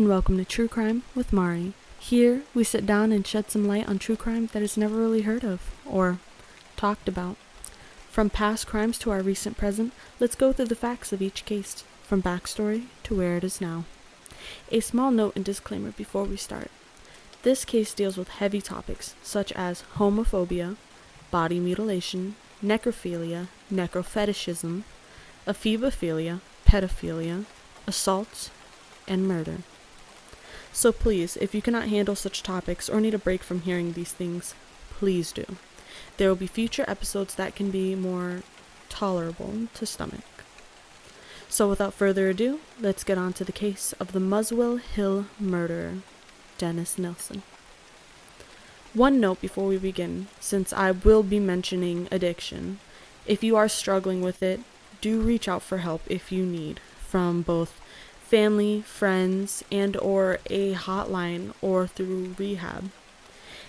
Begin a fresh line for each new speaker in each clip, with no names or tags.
and welcome to True Crime with Mari. Here, we sit down and shed some light on true crime that is never really heard of or talked about. From past crimes to our recent present, let's go through the facts of each case, from backstory to where it is now. A small note and disclaimer before we start. This case deals with heavy topics such as homophobia, body mutilation, necrophilia, necrofetishism, ephebophilia, pedophilia, assaults, and murder. So please, if you cannot handle such topics or need a break from hearing these things, please do. There will be future episodes that can be more tolerable to stomach. So without further ado, let's get on to the case of the Muswell Hill murderer, Dennis Nilsen. One note before we begin, since I will be mentioning addiction, if you are struggling with it, do reach out for help if you need from both family, friends, and or a hotline or through rehab.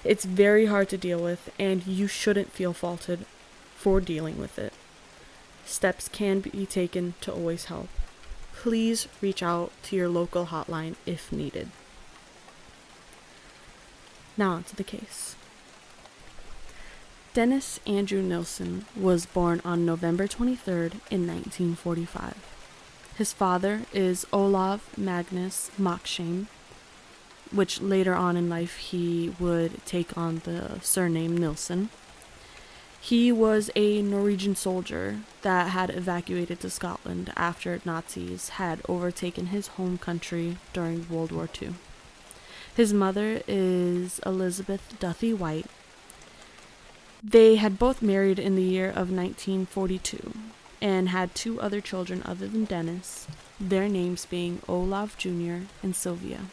It's very hard to deal with and you shouldn't feel faulted for dealing with it. Steps can be taken to always help. Please reach out to your local hotline if needed. Now on to the case. Dennis Andrew Nilsen was born on November 23rd in 1945. His father is Olav Magnus Moksheim, which later on in life he would take on the surname Nilsen. He was a Norwegian soldier that had evacuated to Scotland after Nazis had overtaken his home country during World War II. His mother is Elizabeth Duthie White. They had both married in the year of 1942 and had two other children other than Dennis, their names being Olav Jr. and Sylvia.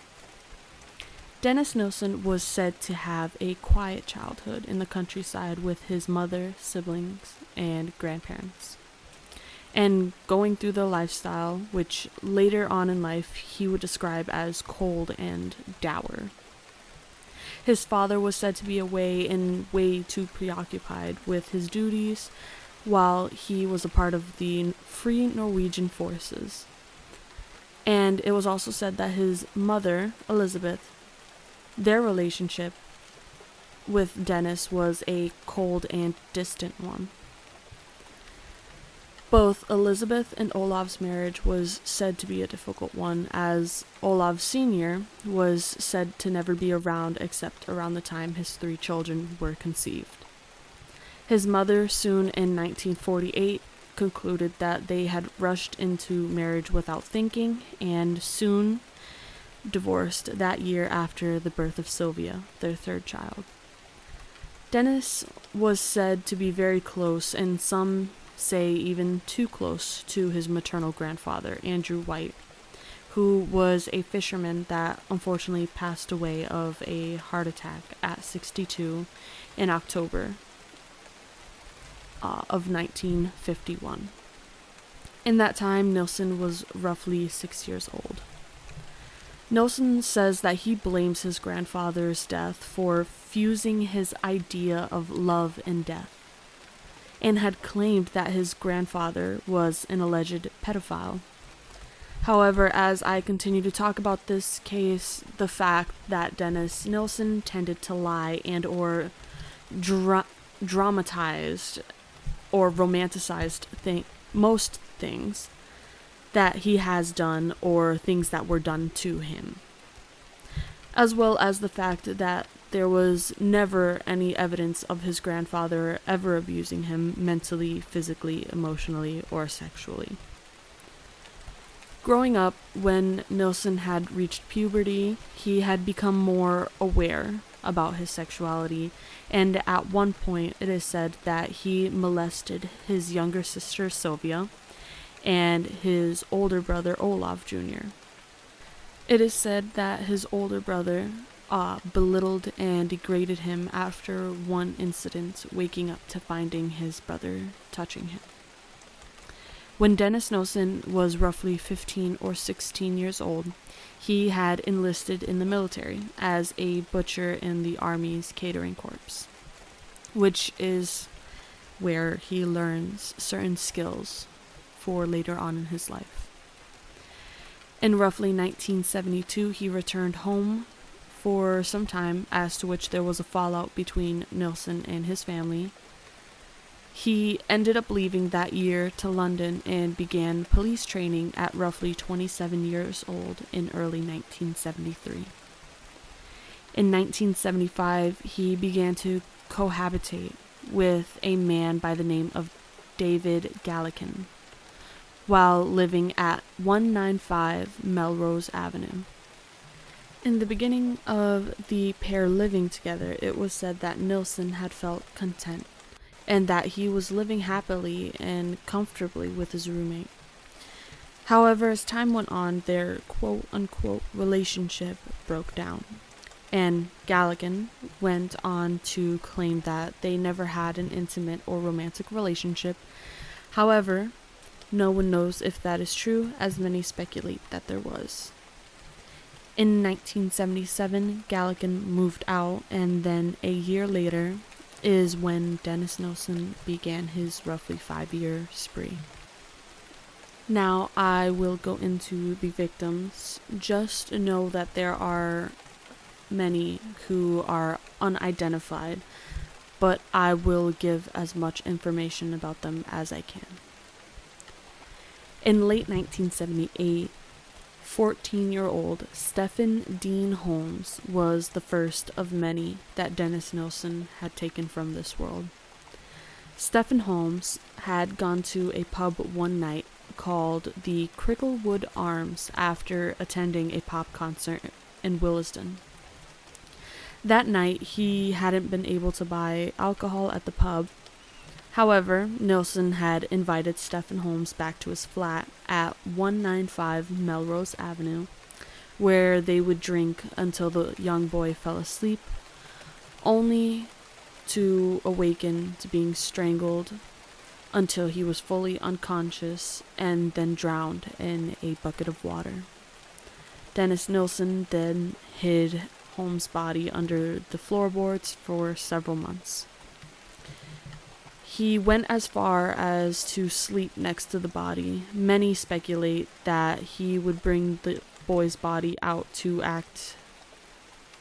Dennis Nilsen was said to have a quiet childhood in the countryside with his mother, siblings, and grandparents. And going through the lifestyle, which later on in life he would describe as cold and dour. His father was said to be away and way too preoccupied with his duties while he was a part of the Free Norwegian Forces. And it was also said that his mother, Elizabeth, their relationship with Dennis was a cold and distant one. Both Elizabeth and Olav's marriage was said to be a difficult one, as Olav Sr. was said to never be around except around the time his three children were conceived. His mother, soon in 1948, concluded that they had rushed into marriage without thinking and soon divorced that year after the birth of Sylvia, their third child. Dennis was said to be very close, and some say even too close, to his maternal grandfather, Andrew White, who was a fisherman that unfortunately passed away of a heart attack at 62 in October uh, of 1951. In that time, Nilsen was roughly six years old. Nilsen says that he blames his grandfather's death for fusing his idea of love and death, and had claimed that his grandfather was an alleged pedophile. However, as I continue to talk about this case, the fact that Dennis Nilsen tended to lie and or dra- dramatized or romanticized thing most things that he has done or things that were done to him. As well as the fact that there was never any evidence of his grandfather ever abusing him mentally, physically, emotionally, or sexually. Growing up, when Nilsen had reached puberty, he had become more aware about his sexuality, and at one point it is said that he molested his younger sister Sylvia and his older brother Olav Jr. It is said that his older brother uh, belittled and degraded him after one incident, waking up to finding his brother touching him. When Dennis Nelson was roughly 15 or 16 years old, he had enlisted in the military as a butcher in the Army's catering corps, which is where he learns certain skills for later on in his life. In roughly 1972, he returned home for some time, as to which there was a fallout between Nelson and his family. He ended up leaving that year to London and began police training at roughly 27 years old in early 1973. In 1975, he began to cohabitate with a man by the name of David Galligan while living at 195 Melrose Avenue. In the beginning of the pair living together, it was said that Nilsen had felt content and that he was living happily and comfortably with his roommate. However, as time went on, their quote unquote relationship broke down, and Galligan went on to claim that they never had an intimate or romantic relationship. However, no one knows if that is true, as many speculate that there was. In 1977, Galligan moved out, and then a year later is when Dennis Nelson began his roughly five year spree. Now, I will go into the victims. Just know that there are many who are unidentified, but I will give as much information about them as I can. In late 1978, 14 year old Stephen Dean Holmes was the first of many that Dennis Nilsen had taken from this world. Stephen Holmes had gone to a pub one night called the Cricklewood Arms after attending a pop concert in Willesden. That night, he hadn't been able to buy alcohol at the pub, However, Nilsen had invited Stephen Holmes back to his flat at 195 Melrose Avenue, where they would drink until the young boy fell asleep, only to awaken to being strangled until he was fully unconscious and then drowned in a bucket of water. Dennis Nilsen then hid Holmes' body under the floorboards for several months. He went as far as to sleep next to the body. Many speculate that he would bring the boy's body out to act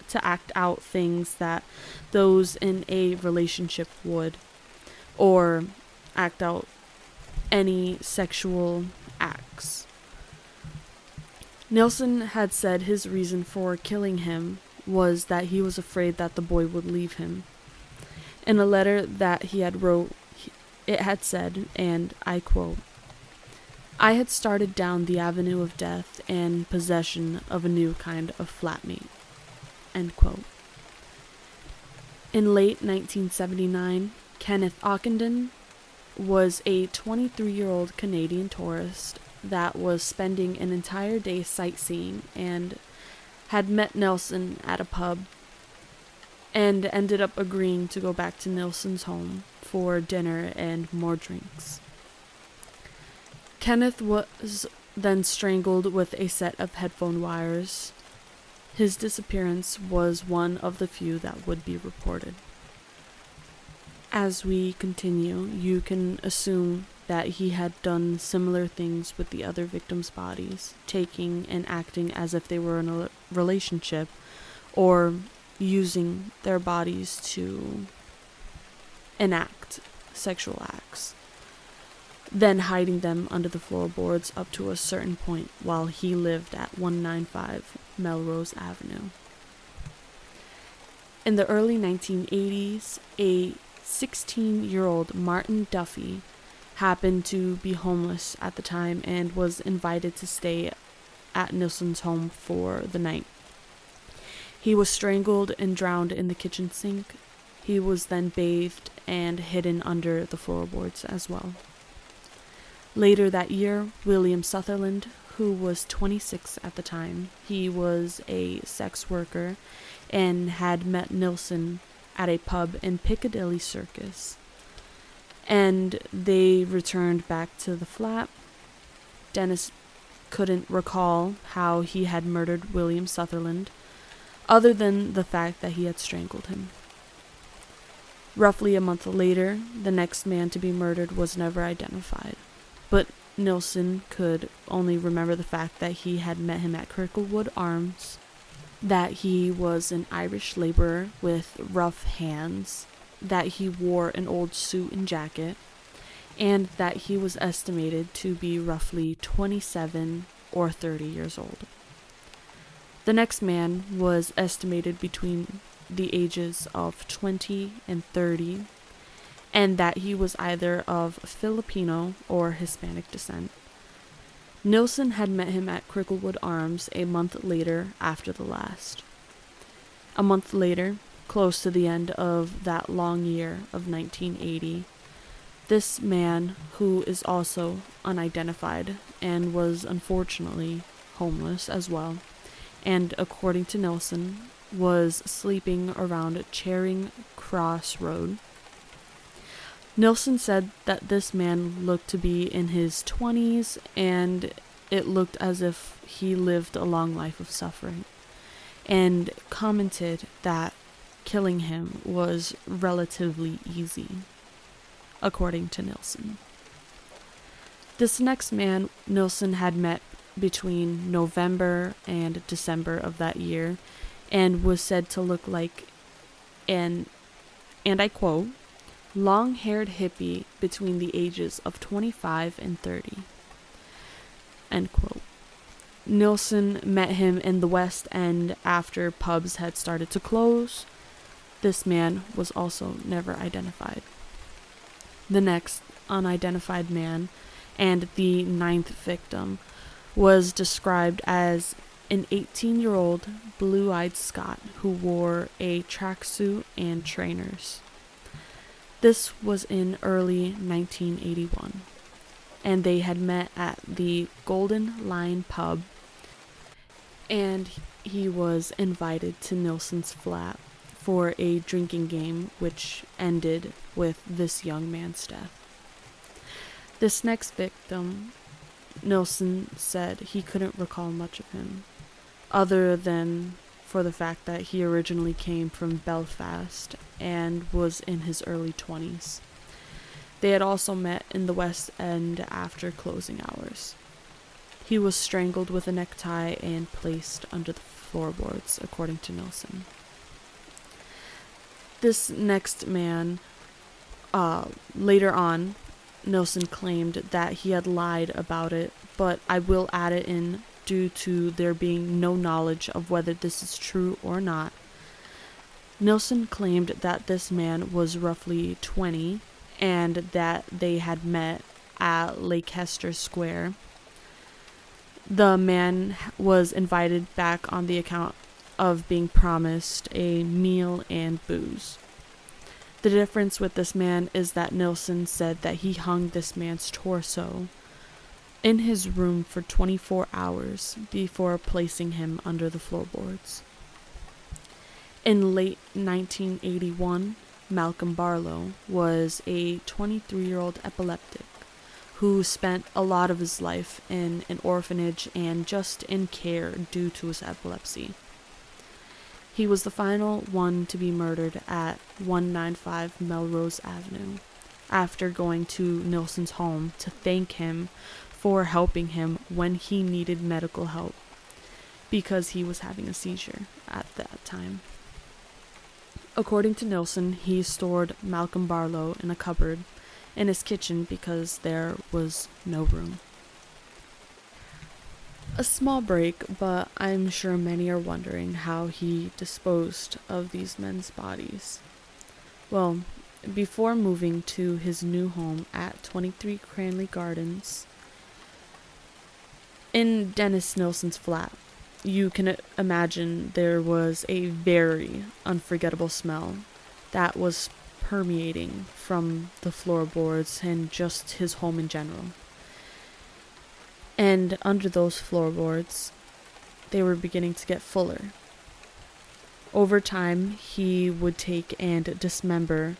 to act out things that those in a relationship would or act out any sexual acts. Nilsen had said his reason for killing him was that he was afraid that the boy would leave him. In a letter that he had wrote it had said, and I quote, I had started down the avenue of death and possession of a new kind of flatmate. End quote. In late 1979, Kenneth Ockenden was a 23 year old Canadian tourist that was spending an entire day sightseeing and had met Nelson at a pub and ended up agreeing to go back to Nelson's home for dinner and more drinks. Kenneth was then strangled with a set of headphone wires. His disappearance was one of the few that would be reported. As we continue, you can assume that he had done similar things with the other victims' bodies, taking and acting as if they were in a relationship, or using their bodies to enact sexual acts, then hiding them under the floorboards up to a certain point while he lived at 195 Melrose Avenue. In the early 1980s, a 16 year old Martin Duffy happened to be homeless at the time and was invited to stay at Nilsen's home for the night. He was strangled and drowned in the kitchen sink. He was then bathed and hidden under the floorboards as well. Later that year, William Sutherland, who was 26 at the time, he was a sex worker and had met Nilsen at a pub in Piccadilly Circus. And they returned back to the flat. Dennis couldn't recall how he had murdered William Sutherland, other than the fact that he had strangled him. Roughly a month later, the next man to be murdered was never identified, but Nilsen could only remember the fact that he had met him at Cricklewood Arms, that he was an Irish laborer with rough hands, that he wore an old suit and jacket, and that he was estimated to be roughly 27 or 30 years old. The next man was estimated between the ages of 20 and 30, and that he was either of Filipino or Hispanic descent. Nilsen had met him at Cricklewood Arms a month later after the last. A month later, close to the end of that long year of 1980, this man, who is also unidentified and was unfortunately homeless as well, and according to Nilsen, was sleeping around Charing Cross Road. Nilsen said that this man looked to be in his 20s and it looked as if he lived a long life of suffering, and commented that killing him was relatively easy according to Nilsen. This next man Nilsen had met between November and December of that year and was said to look like an, and I quote, long haired hippie between the ages of 25 and 30. End quote. Nilsen met him in the West End after pubs had started to close. This man was also never identified. The next unidentified man and the ninth victim was described as an 18 year old blue eyed Scot who wore a tracksuit and trainers. This was in early 1981, and they had met at the Golden Lion pub, and he was invited to Nilsen's flat for a drinking game, which ended with this young man's death. This next victim, Nilsen said he couldn't recall much of him, other than for the fact that he originally came from Belfast and was in his early 20s. They had also met in the West End after closing hours. He was strangled with a necktie and placed under the floorboards, according to Nilsen this next man, uh, later on, Nilsen claimed that he had lied about it, but I will add it in due to there being no knowledge of whether this is true or not. Nilsen claimed that this man was roughly 20 and that they had met at Leicester Square. The man was invited back on the account of being promised a meal and booze. The difference with this man is that Nilsen said that he hung this man's torso in his room for 24 hours before placing him under the floorboards. In late 1981, Malcolm Barlow was a 23 year old epileptic who spent a lot of his life in an orphanage and just in care due to his epilepsy. He was the final one to be murdered at 195 Melrose Avenue after going to Nilsen's home to thank him for helping him when he needed medical help because he was having a seizure at that time. According to Nilsen, he stored Malcolm Barlow in a cupboard in his kitchen because there was no room. A small break, but I'm sure many are wondering how he disposed of these men's bodies. Well, before moving to his new home at 23 Cranley Gardens, in Dennis Nilsen's flat, you can imagine there was a very unforgettable smell that was permeating from the floorboards and just his home in general. And under those floorboards, they were beginning to get fuller. Over time, he would take and dismember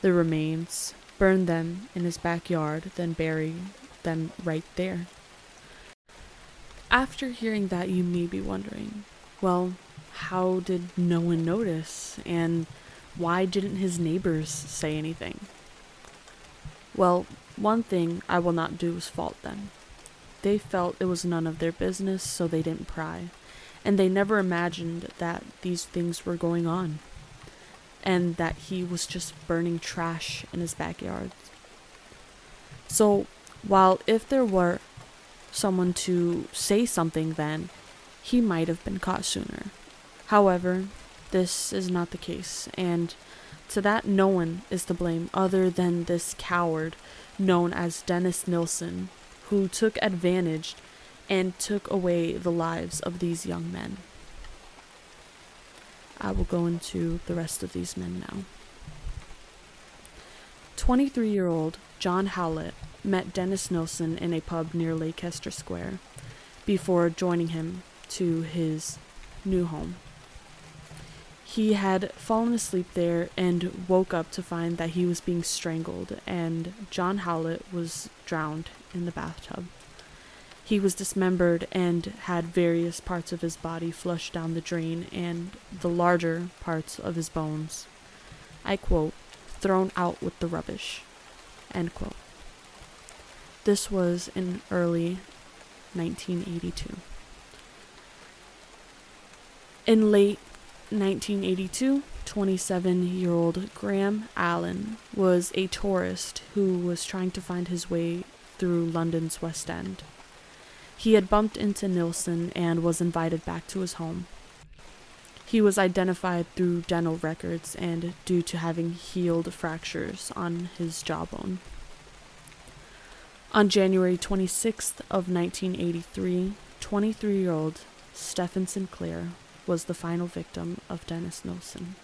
the remains, burn them in his backyard, then bury them right there. After hearing that, you may be wondering well, how did no one notice? And why didn't his neighbors say anything? Well, one thing I will not do is fault them they felt it was none of their business, so they didn't pry. And they never imagined that these things were going on. And that he was just burning trash in his backyard. So, while if there were someone to say something then, he might have been caught sooner. However, this is not the case, and to that no one is to blame other than this coward known as Dennis Nilsen, who took advantage and took away the lives of these young men. I will go into the rest of these men now. 23 year old John Howlett met Dennis Nilsen in a pub near Leicester Square before joining him to his new home. He had fallen asleep there and woke up to find that he was being strangled, and John Howlett was drowned in the bathtub. He was dismembered and had various parts of his body flushed down the drain and the larger parts of his bones, I quote, thrown out with the rubbish, end quote. This was in early 1982. In late 1982, 27 year old Graham Allen was a tourist who was trying to find his way through London's West End. He had bumped into Nilsen and was invited back to his home. He was identified through dental records and due to having healed fractures on his jawbone. On January 26th of 1983, 23-year-old Stephen Sinclair was the final victim of Dennis Nelson.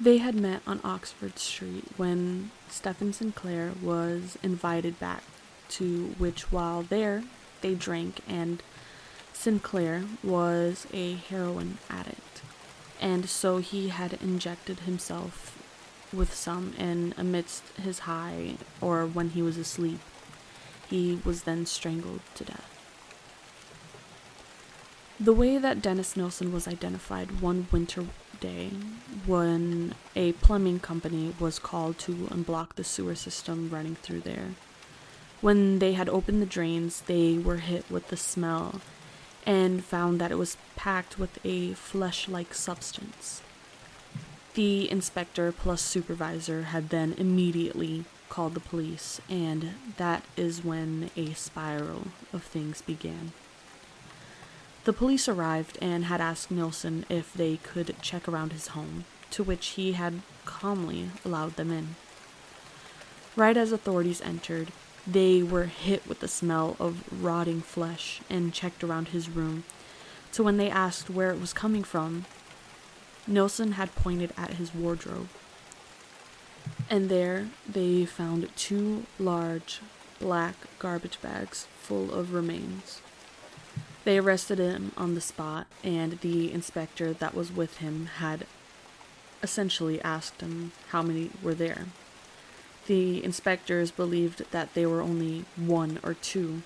They had met on Oxford Street when Stephen Sinclair was invited back, to which, while there, they drank, and Sinclair was a heroin addict, and so he had injected himself with some, and amidst his high, or when he was asleep, he was then strangled to death. The way that Dennis Nilsen was identified one winter day when a plumbing company was called to unblock the sewer system running through there. When they had opened the drains, they were hit with the smell and found that it was packed with a flesh like substance. The inspector plus supervisor had then immediately called the police, and that is when a spiral of things began. The police arrived and had asked Nilsen if they could check around his home, to which he had calmly allowed them in. Right as authorities entered, they were hit with the smell of rotting flesh and checked around his room. So when they asked where it was coming from, Nilsen had pointed at his wardrobe. And there they found two large black garbage bags full of remains. They arrested him on the spot, and the inspector that was with him had essentially asked him how many were there. The inspectors believed that they were only one or two,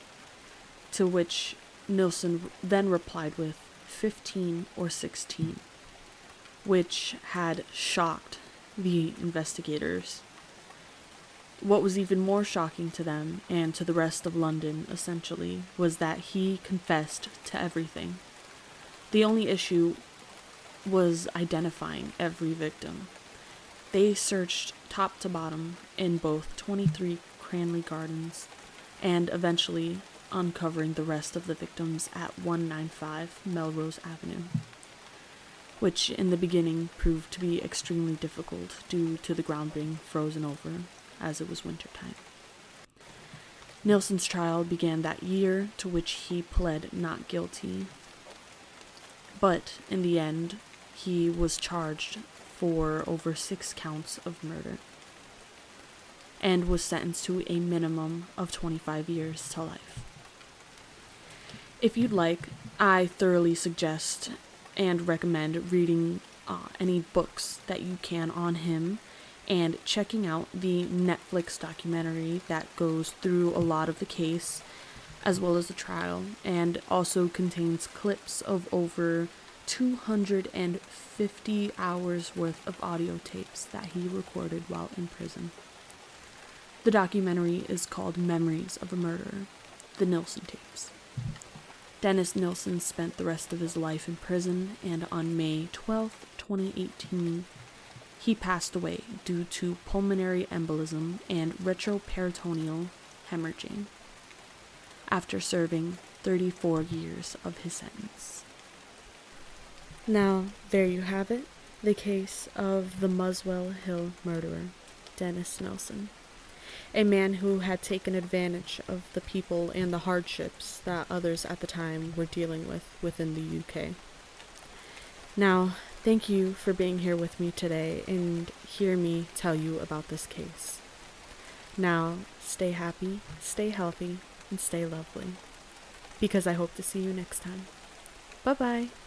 to which Nilsen then replied with 15 or 16, which had shocked the investigators. What was even more shocking to them, and to the rest of London essentially, was that he confessed to everything. The only issue was identifying every victim. They searched top to bottom in both 23 Cranley Gardens and eventually uncovering the rest of the victims at 195 Melrose Avenue, which in the beginning proved to be extremely difficult due to the ground being frozen over as it was winter time. Nilsen's trial began that year, to which he pled not guilty. But in the end, he was charged for over six counts of murder and was sentenced to a minimum of 25 years to life. If you'd like, I thoroughly suggest and recommend reading uh, any books that you can on him and checking out the Netflix documentary that goes through a lot of the case as well as the trial and also contains clips of over 250 hours worth of audio tapes that he recorded while in prison. The documentary is called Memories of a Murderer, the Nilsen tapes. Dennis Nilsen spent the rest of his life in prison, and on May 12, 2018, he passed away due to pulmonary embolism and retroperitoneal hemorrhaging after serving 34 years of his sentence. Now, there you have it the case of the Muswell Hill murderer, Dennis Nilsen a man who had taken advantage of the people and the hardships that others at the time were dealing with within the UK. Now, thank you for being here with me today and hear me tell you about this case. Now, stay happy, stay healthy, and stay lovely. Because I hope to see you next time. Bye bye.